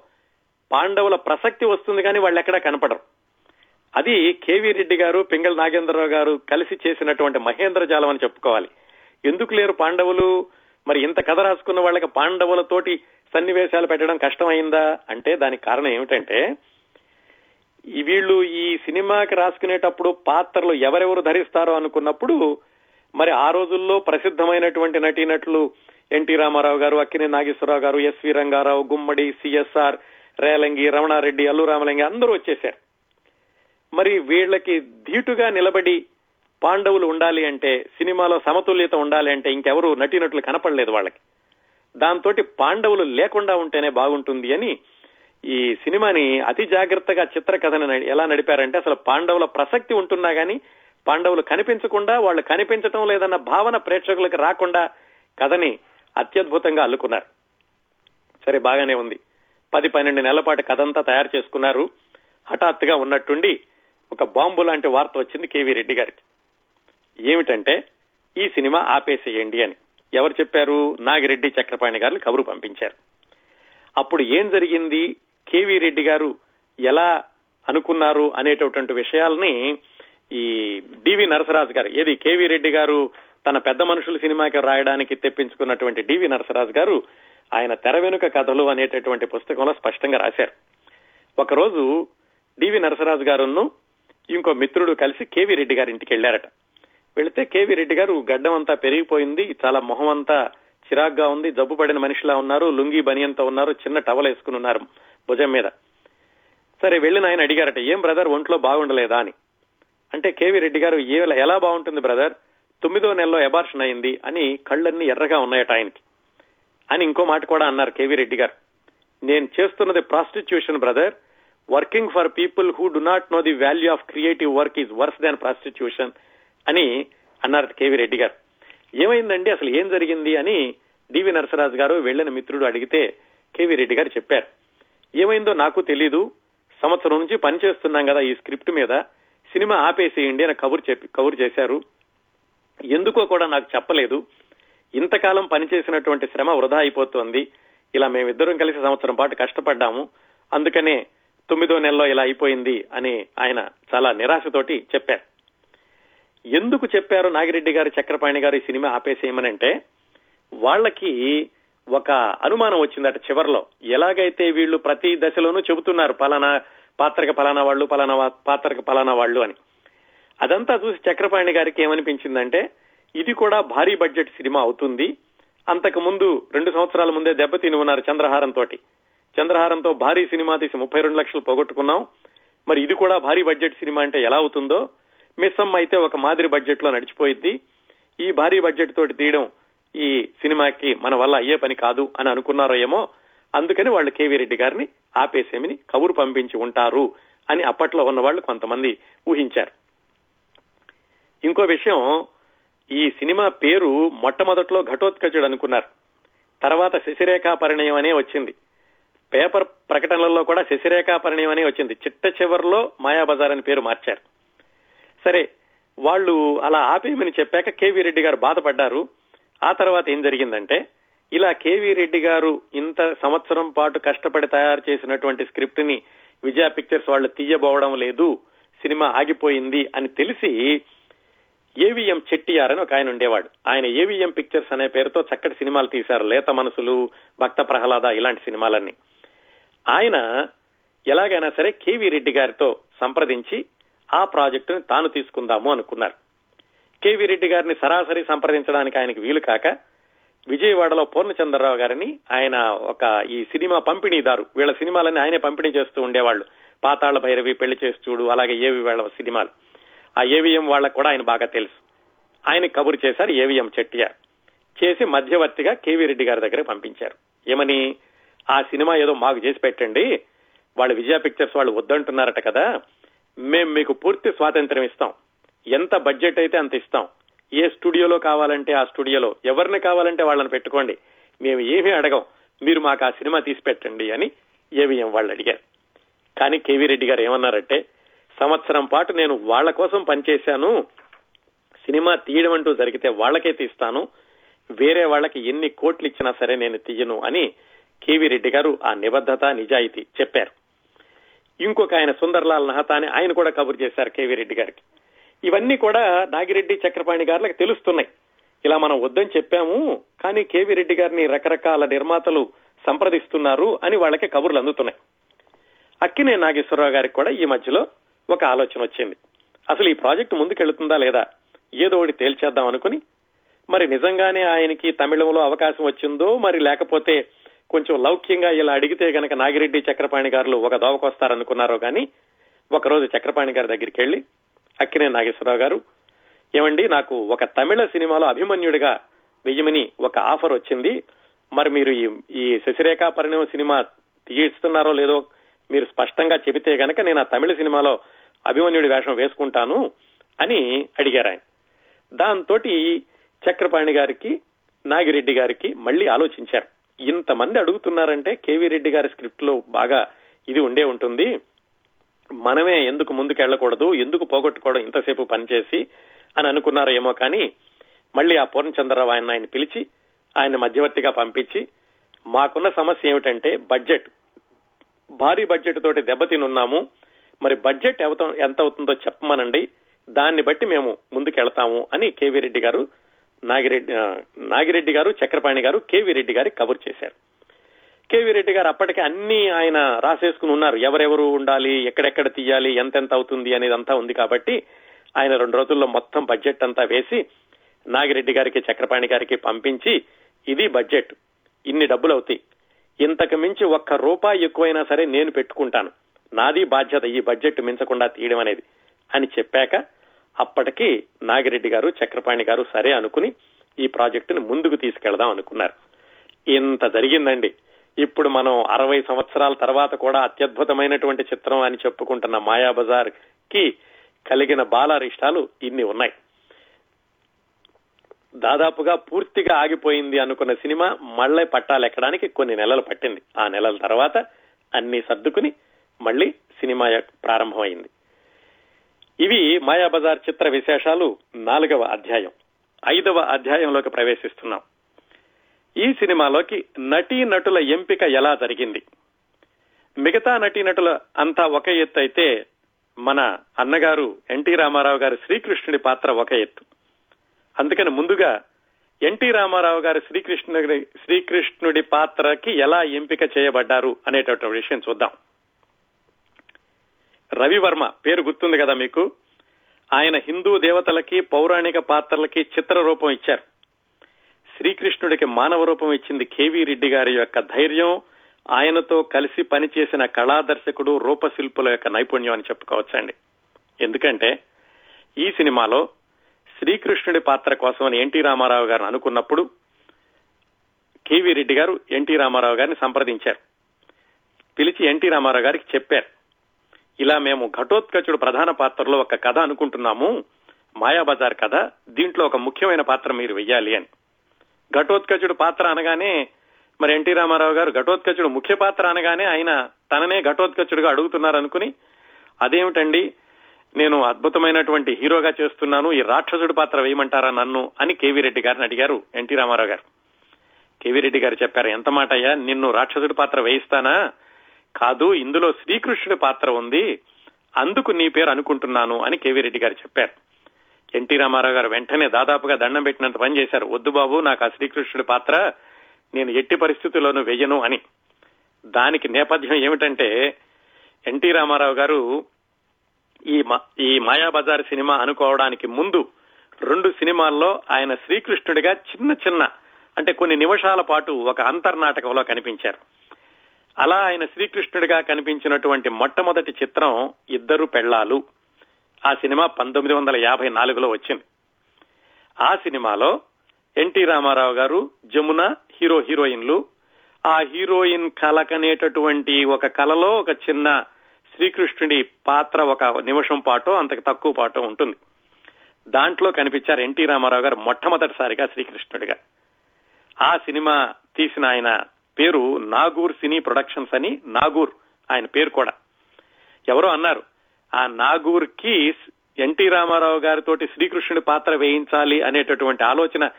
పాండవుల ప్రసక్తి వస్తుంది కానీ వాళ్ళు ఎక్కడా కనపడరు. అది కేవీ రెడ్డి గారు పింగళ నాగేంద్రరావు గారు కలిసి చేసినటువంటి మహేంద్ర జాలం అని చెప్పుకోవాలి. ఎందుకు లేరు పాండవులు? మరి ఇంత కథ రాసుకున్న వాళ్ళకి పాండవులతోటి సన్నివేశాలు పెట్టడం కష్టమైందా? అంటే దానికి కారణం ఏమిటంటే ఈ వీళ్ళు ఈ సినిమాకి రాసుకునేటప్పుడు పాత్రలు ఎవరెవరు ధరిస్తారో అనుకున్నప్పుడు మరి ఆ రోజుల్లో ప్రసిద్ధమైనటువంటి నటీనటులు ఎన్టీ రామారావు గారు అక్కినే నాగేశ్వరరావు గారు ఎస్వి రంగారావు గుమ్మడి సిఎస్ఆర్ రేలంగి రమణారెడ్డి అల్లు రామలింగి అందరూ వచ్చేశారు. మరి వీళ్ళకి ధీటుగా నిలబడి పాండవులు ఉండాలి అంటే సినిమాలో సమతుల్యత ఉండాలి అంటే ఇంకెవరు నటీనటులు కనపడలేదు వాళ్ళకి. దాంతో పాండవులు లేకుండా ఉంటేనే బాగుంటుంది అని ఈ సినిమాని అతి జాగ్రత్తగా చిత్రకథను ఎలా నడిపారంటే అసలు పాండవుల ప్రసక్తి ఉంటున్నా గానీ పాండవులు కనిపించకుండా వాళ్ళు కనిపించటం లేదన్న భావన ప్రేక్షకులకు రాకుండా కథని అత్యద్భుతంగా అల్లుకున్నారు. సరే బాగానే ఉంది. పది పన్నెండు నెలల పాటు కథంతా తయారు చేసుకున్నారు. హఠాత్తుగా ఉన్నట్టుండి ఒక బాంబు లాంటి వార్త వచ్చింది కేవీ రెడ్డి గారికి. ఏమిటంటే ఈ సినిమా ఆపేసేయండి అని. ఎవరు చెప్పారు? నాగిరెడ్డి చక్రపాణి గారు కబురు పంపించారు. అప్పుడు ఏం జరిగింది? కేవీ రెడ్డి గారు ఎలా అనుకున్నారు అనేటటువంటి విషయాల్ని ఈ డివి నరసరాజు గారు ఏది కేవీ రెడ్డి గారు తన పెద్ద మనుషుల సినిమాకి రాయడానికి తెప్పించుకున్నటువంటి డివి నరసరాజు గారు ఆయన తెర వెనుక కథలు అనేటటువంటి పుస్తకంలో స్పష్టంగా రాశారు. ఒకరోజు డివి నరసరాజు గారును ఇంకో మిత్రుడు కలిసి కేవీ రెడ్డి గారి ఇంటికి వెళ్ళారట. వెళితే కేవీ రెడ్డి గారు గడ్డం అంతా పెరిగిపోయింది చాలా మొహం అంతా చిరాగ్గా ఉంది జబ్బు పడిన మనిషిలా ఉన్నారు లుంగి బనియంతో ఉన్నారు చిన్న టవల్ వేసుకుని ఉన్నారు భుజం మీద. సరే వెళ్ళిన ఆయన అడిగారట. ఏం బ్రదర్ ఒంట్లో బాగుండలేదా? అని. అంటే కేవీ రెడ్డి గారు ఏ ఎలా బాగుంటుంది బ్రదర్? తొమ్మిదో నెలలో ఎబార్షన్ అయింది అని కళ్ళన్నీ ఎర్రగా ఉన్నాయట ఆయనకి. అని ఇంకో మాట కూడా అన్నారు కేవీ రెడ్డి గారు. నేను చేస్తున్నది prostitution brother working for people who do not know the value of creative work is worse than prostitution అని అన్నారు కేవీ రెడ్డి గారు. ఏమైందండి? అసలు ఏం జరిగింది అని డివి నరసరాజు గారు వెళ్ళిన మిత్రుడు అడిగితే కేవీ రెడ్డి గారు చెప్పారు. ఏమైందో నాకు తెలీదు. సంవత్సరం నుంచి పనిచేస్తున్నాం కదా ఈ స్క్రిప్ట్ మీద. సినిమా ఆపేసేయండి అని కబుర్ చెప్పి కబుర్ చేశారు. ఎందుకో కూడా నాకు చెప్పలేదు. ఇంతకాలం పనిచేసినటువంటి శ్రమ వృధా అయిపోతోంది. ఇలా మేమిద్దరం కలిసి సంవత్సరం పాటు కష్టపడ్డాము. అందుకనే తొమ్మిదో నెలలో ఇలా అయిపోయింది అని ఆయన చాలా నిరాశతోటి చెప్పారు. ఎందుకు చెప్పారు నాగిరెడ్డి గారు చక్రపాణి గారు ఈ సినిమా ఆపేసేయమనంటే వాళ్ళకి ఒక అనుమానం వచ్చిందట చివర్లో. ఎలాగైతే వీళ్ళు ప్రతి దశలోనూ చెబుతున్నారు పలానా పాత్రక పలానా వాళ్ళు పలానా పాత్రక పలానా వాళ్ళు అని. అదంతా చూసి చక్రపాణి గారికి ఏమనిపించిందంటే ఇది కూడా భారీ బడ్జెట్ సినిమా అవుతుంది. అంతకు ముందు రెండు సంవత్సరాల ముందే దెబ్బతిని ఉన్నారు చంద్రహారం తోటి చంద్రహారంతో భారీ సినిమా తీసి ముప్పై రెండు లక్షలు పోగొట్టుకున్నాం. మరి ఇది కూడా భారీ బడ్జెట్ సినిమా అంటే ఎలా అవుతుందో? మిస్సమ్ అయితే ఒక మాదిరి బడ్జెట్లో నడిచిపోయింది ఈ భారీ బడ్జెట్ తోటి తీయడం ఈ సినిమాకి మన వల్ల అయ్యే పని కాదు అని అనుకున్నారో ఏమో? అందుకని వాళ్ళు కేవీ రెడ్డి గారిని ఆపేసేమిని కబురు పంపించి ఉంటారు అని అప్పట్లో ఉన్న వాళ్ళు కొంతమంది ఊహించారు. ఇంకో విషయం ఈ సినిమా పేరు మొట్టమొదట్లో ఘటోత్కచుడు అనుకున్నారు. తర్వాత శశిరేఖా పరిణయం అనే వచ్చింది. పేపర్ ప్రకటనలలో కూడా శశిరేఖా పరిణయం అని వచ్చింది. చిట్ట చివరిలో మాయాబజార్ అని పేరు మార్చారు. సరే వాళ్ళు అలా ఆపేయమని చెప్పాక కేవీ రెడ్డి గారు బాధపడ్డారు. ఆ తర్వాత ఏం జరిగిందంటే ఇలా కేవీ రెడ్డి గారు ఇంత సంవత్సరం పాటు కష్టపడి తయారు చేసినటువంటి స్క్రిప్ట్ని విజయ పిక్చర్స్ వాళ్ళు తీయబోవడం లేదు సినిమా ఆగిపోయింది అని తెలిసి ఏవిఎం చెట్టియార్ అని ఒక ఆయన ఉండేవాడు. ఆయన ఏవిఎం పిక్చర్స్ అనే పేరుతో చక్కటి సినిమాలు తీశారు. లేత మనసులు భక్త ప్రహ్లాద ఇలాంటి సినిమాలన్నీ. ఆయన ఎలాగైనా సరే కేవీ రెడ్డి గారితో సంప్రదించి ఆ ప్రాజెక్టును తాను తీసుకుందాము అనుకున్నారు కేవీ రెడ్డి గారిని సరాసరి సంప్రదించడానికి ఆయనకి వీలు కాక విజయవాడలో పూర్ణచంద్రరావు గారిని ఆయన ఒక ఈ సినిమా పంపిణీదారు వీళ్ళ సినిమాలన్నీ ఆయనే పంపిణీ చేస్తూ ఉండేవాళ్ళు. పాతాళ భైరవి పెళ్ళి చేసి చూడు అలాగే ఏవి వాళ్ళ సినిమాలు. ఆ ఏవిఎం వాళ్ళకు కూడా ఆయన బాగా తెలుసు. ఆయన కబురు చేశారు ఏవిఎం చెట్టియార్. చేసి మధ్యవర్తిగా కేవీ రెడ్డి గారి దగ్గర పంపించారు. ఏమని? ఆ సినిమా ఏదో మాకు చేసి పెట్టండి. వాళ్ళు విజయ పిక్చర్స్ వాళ్ళు వద్దంటున్నారట కదా. మేము మీకు పూర్తి స్వాతంత్రం ఇస్తాం. ఎంత బడ్జెట్ అయితే అంత ఇస్తాం. ఏ స్టూడియోలో కావాలంటే ఆ స్టూడియోలో ఎవరిని కావాలంటే వాళ్ళని పెట్టుకోండి. మేము ఏమీ అడగం. మీరు మాకు ఆ సినిమా తీసి పెట్టండి అని ఏవిఎం వాళ్ళు అడిగారు. కానీ కేవీ రెడ్డి గారు ఏమన్నారంటే సంవత్సరం పాటు నేను వాళ్ళ కోసం పనిచేశాను. సినిమా తీయడం అంటూ జరిగితే వాళ్ళకే తీస్తాను. వేరే వాళ్ళకి ఎన్ని కోట్లు ఇచ్చినా సరే నేను తీయను అని కేవీ రెడ్డి గారు ఆ నిబద్ధత నిజాయితీ చెప్పారు. ఇంకొక ఆయన సుందర్లాల్ నహతాని ఆయన కూడా కబురు చేశారు కేవీ రెడ్డి గారికి. ఇవన్నీ కూడా నాగిరెడ్డి చక్రపాణి గారికి తెలుస్తున్నాయి. ఇలా మనం వద్దని చెప్పాము కానీ కేవీ రెడ్డి గారిని రకరకాల నిర్మాతలు సంప్రదిస్తున్నారు అని వాళ్ళకి కబుర్లు అందుతున్నాయి. అక్కినే నాగేశ్వరరావు గారికి కూడా ఈ మధ్యలో ఒక ఆలోచన వచ్చింది. అసలు ఈ ప్రాజెక్టు ముందుకెళ్తుందా లేదా? ఏదో ఒకటి తేల్చేద్దాం అనుకుని. మరి నిజంగానే ఆయనకి తమిళంలో అవకాశం వచ్చిందో మరి లేకపోతే కొంచెం లౌక్యంగా ఇలా అడిగితే గనక నాగిరెడ్డి చక్రపాణి గారు ఒక దోవకొస్తారనుకున్నారో కానీ ఒకరోజు చక్రపాణి గారి దగ్గరికి వెళ్ళి అక్కినే నాగేశ్వరరావు గారు ఏమండి నాకు ఒక తమిళ సినిమాలో అభిమన్యుడిగా వెయ్యమని ఒక ఆఫర్ వచ్చింది. మరి మీరు ఈ శశిరేఖ పరిణయం సినిమా తీయిస్తున్నారో లేదో మీరు స్పష్టంగా చెబితే గనక నేను ఆ తమిళ సినిమాలో అభిమన్యుడి వేషం వేసుకుంటాను అని అడిగారు ఆయన. దాంతో చక్రపాణి గారికి నాగిరెడ్డి గారికి మళ్ళీ ఆలోచించారు. ఇంతమంది అడుగుతున్నారంటే కేవీ రెడ్డి గారి స్క్రిప్ట్లో బాగా ఇది ఉండే ఉంటుంది. మనమే ఎందుకు ముందుకు వెళ్ళకూడదు ఎందుకు పోగొట్టుకోవడం ఇంతసేపు పనిచేసి అని అనుకున్నారో ఏమో కానీ మళ్ళీ ఆ పూర్ణచంద్రరావు ఆయన ఆయన పిలిచి ఆయన మధ్యవర్తిగా పంపించి మాకున్న సమస్య ఏమిటంటే బడ్జెట్. భారీ బడ్జెట్ తోటి దెబ్బతినున్నాము. మరి బడ్జెట్ ఎంత అవుతుందో చెప్పమనండి. దాన్ని బట్టి మేము ముందుకెళ్తాము అని కేవీ రెడ్డి గారు నాగిరెడ్డి నాగిరెడ్డి గారు చక్రపాణి గారు కేవీ రెడ్డి గారి కబుర్ చేశారు. కేవీ రెడ్డి గారు అప్పటికే అన్ని ఆయన రాసేసుకుని ఉన్నారు. ఎవరెవరు ఉండాలి ఎక్కడెక్కడ తీయాలి ఎంతెంత అవుతుంది అనేది అంతా ఉంది కాబట్టి ఆయన రెండు రోజుల్లో మొత్తం బడ్జెట్ అంతా వేసి నాగిరెడ్డి గారికి చక్రపాణి గారికి పంపించి ఇది బడ్జెట్ ఇన్ని డబ్బులు అవుతాయి. ఇంతకు మించి ఒక్క రూపాయి ఎక్కువైనా సరే నేను పెట్టుకుంటాను. నాది బాధ్యత ఈ బడ్జెట్ మించకుండా తీయడం అనేది అని చెప్పాక అప్పటికి నాగిరెడ్డి గారు చక్రపాణి గారు సరే అనుకుని ఈ ప్రాజెక్టును ముందుకు తీసుకెళ్దాం అనుకున్నారు. ఇంత జరిగిందండి. ఇప్పుడు మనం అరవై సంవత్సరాల తర్వాత కూడా అత్యద్భుతమైనటువంటి చిత్రం అని చెప్పుకుంటున్న మాయాబజార్కి కలిగిన బాలారిష్టాలు ఇన్ని ఉన్నాయి. దాదాపుగా పూర్తిగా ఆగిపోయింది అనుకున్న సినిమా మళ్ళీ పట్టాలెక్కడానికి కొన్ని నెలలు పట్టింది. ఆ నెలల తర్వాత అన్ని సర్దుకుని మళ్ళీ సినిమా ప్రారంభమైంది. ఇవి మాయాబజార్ చిత్ర విశేషాలు నాలుగవ అధ్యాయం. ఐదవ అధ్యాయంలోకి ప్రవేశిస్తున్నాం. ఈ సినిమాలోకి నటీ నటుల ఎంపిక ఎలా జరిగింది? మిగతా నటీనటుల అంతా ఒక ఎత్తు అయితే మన అన్నగారు ఎన్టీ రామారావు గారి శ్రీకృష్ణుడి పాత్ర ఒక ఎత్తు. అందుకని ముందుగా ఎన్టీ రామారావు గారి శ్రీకృష్ణుడి శ్రీకృష్ణుడి పాత్రకి ఎలా ఎంపిక చేయబడ్డారు అనేటటువంటి విషయం చూద్దాం. రవివర్మ పేరు గుర్తుంది కదా మీకు? ఆయన హిందూ దేవతలకి పౌరాణిక పాత్రలకి చిత్ర రూపం ఇచ్చారు. శ్రీకృష్ణుడికి మానవ రూపం ఇచ్చింది కేవీ రెడ్డి గారి యొక్క ధైర్యం ఆయనతో కలిసి పనిచేసిన కళాదర్శకుడు రూపశిల్పుల యొక్క నైపుణ్యం అని చెప్పుకోవచ్చండి. ఎందుకంటే ఈ సినిమాలో శ్రీకృష్ణుడి పాత్ర కోసం ఎన్టీ రామారావు గారు అనుకున్నప్పుడు కేవీ రెడ్డి గారు ఎన్టీ రామారావు గారిని సంప్రదించారు. పిలిచి ఎన్టీ రామారావు గారికి చెప్పారు. ఇలా మేము ఘటోత్కచుడు ప్రధాన పాత్రలో ఒక కథ అనుకుంటున్నాము. మాయాబజార్ కథ. దీంట్లో ఒక ముఖ్యమైన పాత్ర మీరు వెయ్యాలి అని. ఘటోత్కచుడు పాత్ర అనగానే మరి ఎన్టీ రామారావు గారు ఘటోత్కచుడు ముఖ్య పాత్ర అనగానే ఆయన తననే ఘటోత్కచుడుగా అడుగుతున్నారనుకుని అదేమిటండి? నేను అద్భుతమైనటువంటి హీరోగా చేస్తున్నాను. ఈ రాక్షసుడి పాత్ర వేయమంటారా నన్ను? అని కేవీ రెడ్డి గారిని అడిగారు ఎన్టీ రామారావు గారు. కేవీ రెడ్డి గారు చెప్పారు ఎంత మాట అయ్యా నిన్ను రాక్షసుడి పాత్ర వేయిస్తానా? కాదు ఇందులో శ్రీకృష్ణుడి పాత్ర ఉంది. అందుకు నీ పేరు అనుకుంటున్నాను అని కేవీ రెడ్డి గారు చెప్పారు. ఎన్టీ రామారావు గారు వెంటనే దాదాపుగా దండం పెట్టినంత పని చేశారు. వద్దు బాబు నాకు ఆ శ్రీకృష్ణుడి పాత్ర నేను ఎట్టి పరిస్థితుల్లోనూ వెయ్యను అని. దానికి నేపథ్యం ఏమిటంటే ఎన్టీ రామారావు గారు ఈ ఈ మాయాబజార్ సినిమా అనుకోవడానికి ముందు రెండు సినిమాల్లో ఆయన శ్రీకృష్ణుడిగా చిన్న చిన్న అంటే కొన్ని నిమిషాల పాటు ఒక అంతర్నాటకంలో కనిపించారు. అలా ఆయన శ్రీకృష్ణుడిగా కనిపించినటువంటి మొట్టమొదటి చిత్రం ఇద్దరు పెళ్ళాలు ఆ సినిమా పంతొమ్మిది వందల యాభై నాలుగులో వచ్చింది. ఆ సినిమాలో ఎన్టీ రామారావు గారు జమున హీరో హీరోయిన్లు. ఆ హీరోయిన్ కలకనేటటువంటి ఒక కలలో ఒక చిన్న శ్రీకృష్ణుడి పాత్ర ఒక నిమిషం పాటు అంతకు తక్కువ పాటు ఉంటుంది. దాంట్లో కనిపించారు ఎన్టీ రామారావు గారు మొట్టమొదటిసారిగా శ్రీకృష్ణుడిగా. ఆ సినిమా తీసిన ఆయన పేరు నాగూర్ సినీ ప్రొడక్షన్స్ అని నాగూర్ ఆయన పేరు కూడా. ఎవరో అన్నారు ఆ నాగూర్కి ఎన్టీ రామారావు గారితో శ్రీకృష్ణుడి పాత్ర వేయించాలి అనేటటువంటి ఆలోచన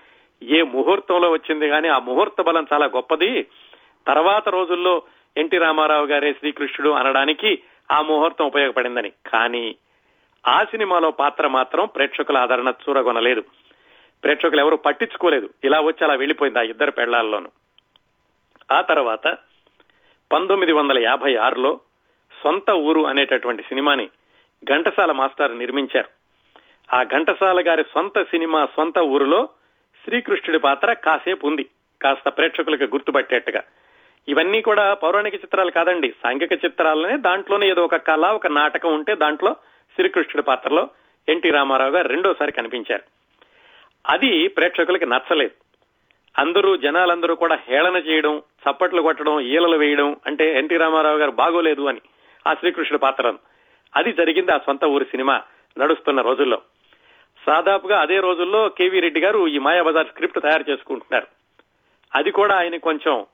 ఏ ముహూర్తంలో వచ్చింది కానీ ఆ ముహూర్త బలం చాలా గొప్పది. తర్వాత రోజుల్లో ఎన్టీ రామారావు గారే శ్రీకృష్ణుడు అనడానికి ఆ ముహూర్తం ఉపయోగపడిందని. కానీ ఆ సినిమాలో పాత్ర మాత్రం ప్రేక్షకుల ఆదరణ చూరగొనలేదు. ప్రేక్షకులు ఎవరు పట్టించుకోలేదు. ఇలా వచ్చి అలా వెళ్ళిపోయింది ఆ ఇద్దరు పెళ్ళాల్లోనూ ఆ తర్వాత పంతొమ్మిది వందల యాభై ఆరులో సొంత ఊరు అనేటటువంటి సినిమాని ఘంటసాల మాస్టర్ నిర్మించారు. ఆ ఘంటసాల గారి సొంత సినిమా సొంత ఊరులో శ్రీకృష్ణుడి పాత్ర కాసేపు ఉంది. కాస్త ప్రేక్షకులకు గుర్తుపట్టేట్టుగా. ఇవన్నీ కూడా పౌరాణిక చిత్రాలు కాదండి. సాంఘిక చిత్రాలనే దాంట్లోనే ఏదో ఒక కళ ఒక నాటకం ఉంటే దాంట్లో శ్రీకృష్ణుడి పాత్రలో ఎన్టీ రామారావు గారు రెండోసారి కనిపించారు. అది ప్రేక్షకులకి నచ్చలేదు. అందరూ జనాలందరూ కూడా హేళన చేయడం చప్పట్లు కొట్టడం ఈలలు వేయడం అంటే ఎన్టీ రామారావు గారు బాగోలేదు అని ఆ శ్రీకృష్ణుడి పాత్రను. అది జరిగింది ఆ సొంత ఊరి సినిమా నడుస్తున్న రోజుల్లో. సాదాపుగా అదే రోజుల్లో కేవీ రెడ్డి గారు ఈ మాయాబజార్ స్క్రిప్ట్ తయారు చేసుకుంటున్నారు. అది కూడా ఆయన కొంచెం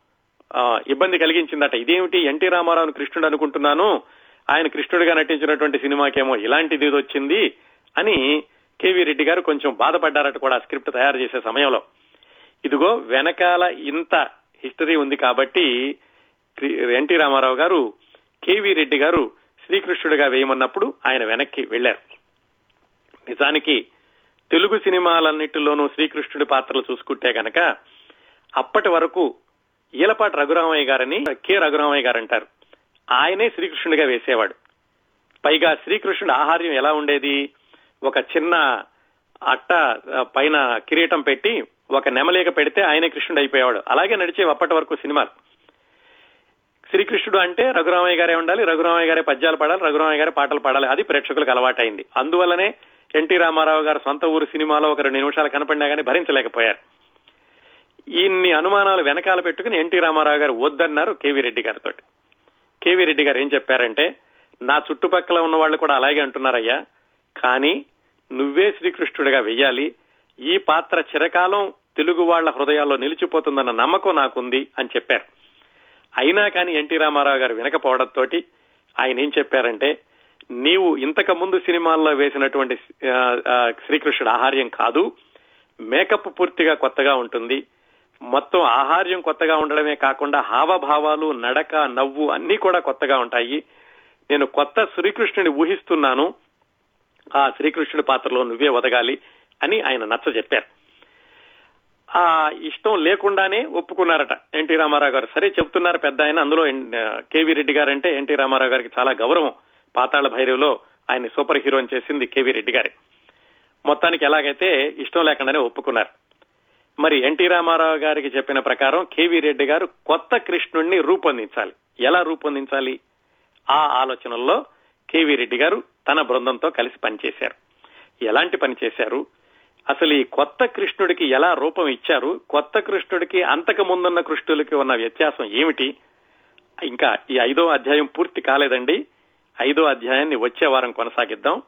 ఇబ్బంది కలిగించిందట. ఇదేమిటి ఎన్టీ రామారావుని కృష్ణుడు అనుకుంటున్నాను? ఆయన కృష్ణుడిగా నటించినటువంటి సినిమాకేమో ఇలాంటిది వచ్చింది అని కేవీ రెడ్డి గారు కొంచెం బాధపడ్డారట కూడా స్క్రిప్ట్ తయారు చేసే సమయంలో. ఇదిగో వెనకాల ఇంత హిస్టరీ ఉంది కాబట్టి ఎన్టీ రామారావు గారు కేవీ రెడ్డి గారు శ్రీకృష్ణుడిగా వేయమన్నప్పుడు ఆయన వెనక్కి వెళ్ళారు నిజానికి తెలుగు సినిమాలన్నిటిలోనూ శ్రీకృష్ణుడి పాత్రలు చూసుకుంటే కనుక అప్పటి వరకు ఈలపాటి రఘురామయ్య గారని కె రఘురామయ్య గారు అంటారు ఆయనే శ్రీకృష్ణుడిగా వేసేవాడు. పైగా శ్రీకృష్ణుడి ఆహార్యం ఎలా ఉండేది? ఒక చిన్న అట్ట పైన కిరీటం పెట్టి ఒక నెమలేక పెడితే ఆయనే కృష్ణుడు అయిపోయేవాడు. అలాగే నడిచే అప్పటి వరకు సినిమాలు శ్రీకృష్ణుడు అంటే రఘురామయ్య గారే ఉండాలి రఘురామయ్య గారే పద్యాలు పాడాలి రఘురామయ్య గారే పాటలు పాడాలి. అది ప్రేక్షకులకు అలవాటైంది. అందువల్లనే ఎన్టీ రామారావు గారు సొంత ఊరు సినిమాలో ఒక రెండు నిమిషాలు కనపడినా కానీ భరించలేకపోయారు. ఇన్ని అనుమానాలు వెనకాల పెట్టుకుని ఎన్టీ రామారావు గారు వద్దన్నారు కేవీ రెడ్డి గారితో కేవీ రెడ్డి గారు ఏం చెప్పారంటే నా చుట్టుపక్కల ఉన్న వాళ్ళు కూడా అలాగే అంటున్నారయ్యా. కానీ నువ్వే శ్రీకృష్ణుడిగా వెయ్యాలి. ఈ పాత్ర చిరకాలం తెలుగు వాళ్ళ హృదయాల్లో నిలిచిపోతుందన్న నమ్మకం నాకుంది అని చెప్పారు. అయినా కానీ ఎన్టీ రామారావు గారు వినకపోవడంతో ఆయన ఏం చెప్పారంటే నీవు ఇంతకు ముందు సినిమాల్లో వేసినటువంటి శ్రీకృష్ణుడు ఆహార్యం కాదు మేకప్ పూర్తిగా కొత్తగా ఉంటుంది మొత్తం ఆహార్యం కొత్తగా ఉండడమే కాకుండా హావభావాలు నడక నవ్వు అన్ని కూడా కొత్తగా ఉంటాయి. నేను కొత్త శ్రీకృష్ణుని ఊహిస్తున్నాను ఆ శ్రీకృష్ణుడి పాత్రలో నువ్వే వదగాలి అని ఆయన నచ్చ చెప్పారు ఆ ఇష్టం లేకుండానే ఒప్పుకున్నారట ఎన్టీ రామారావు గారు. సరే చెప్తున్నారు పెద్ద ఆయన. అందులో కేవీ రెడ్డి గారు అంటే ఎన్టీ రామారావు గారికి చాలా గౌరవం. పాతాళ భైరవిలో ఆయన సూపర్ హీరోని చేసింది కేవీ రెడ్డి గారే. మొత్తానికి ఎలాగైతే ఇష్టం లేకుండానే ఒప్పుకున్నారు. మరి ఎన్టీ రామారావు గారికి చెప్పిన ప్రకారం కేవీ రెడ్డి గారు కొత్త కృష్ణుణ్ణి రూపొందించాలి. ఎలా రూపొందించాలి? ఆ ఆలోచనల్లో కేవీ రెడ్డి గారు తన బృందంతో కలిసి పనిచేశారు. ఎలాంటి పని చేశారు? అసలు ఈ కొత్త కృష్ణుడికి ఎలా రూపం ఇచ్చారు? కొత్త కృష్ణుడికి అంతకు ముందున్న కృష్ణులకి ఉన్న వ్యత్యాసం ఏమిటి? ఇంకా ఈ ఐదో అధ్యాయం పూర్తి కాలేదండి. ఐదో అధ్యాయాన్ని వచ్చే వారం కొనసాగిద్దాం.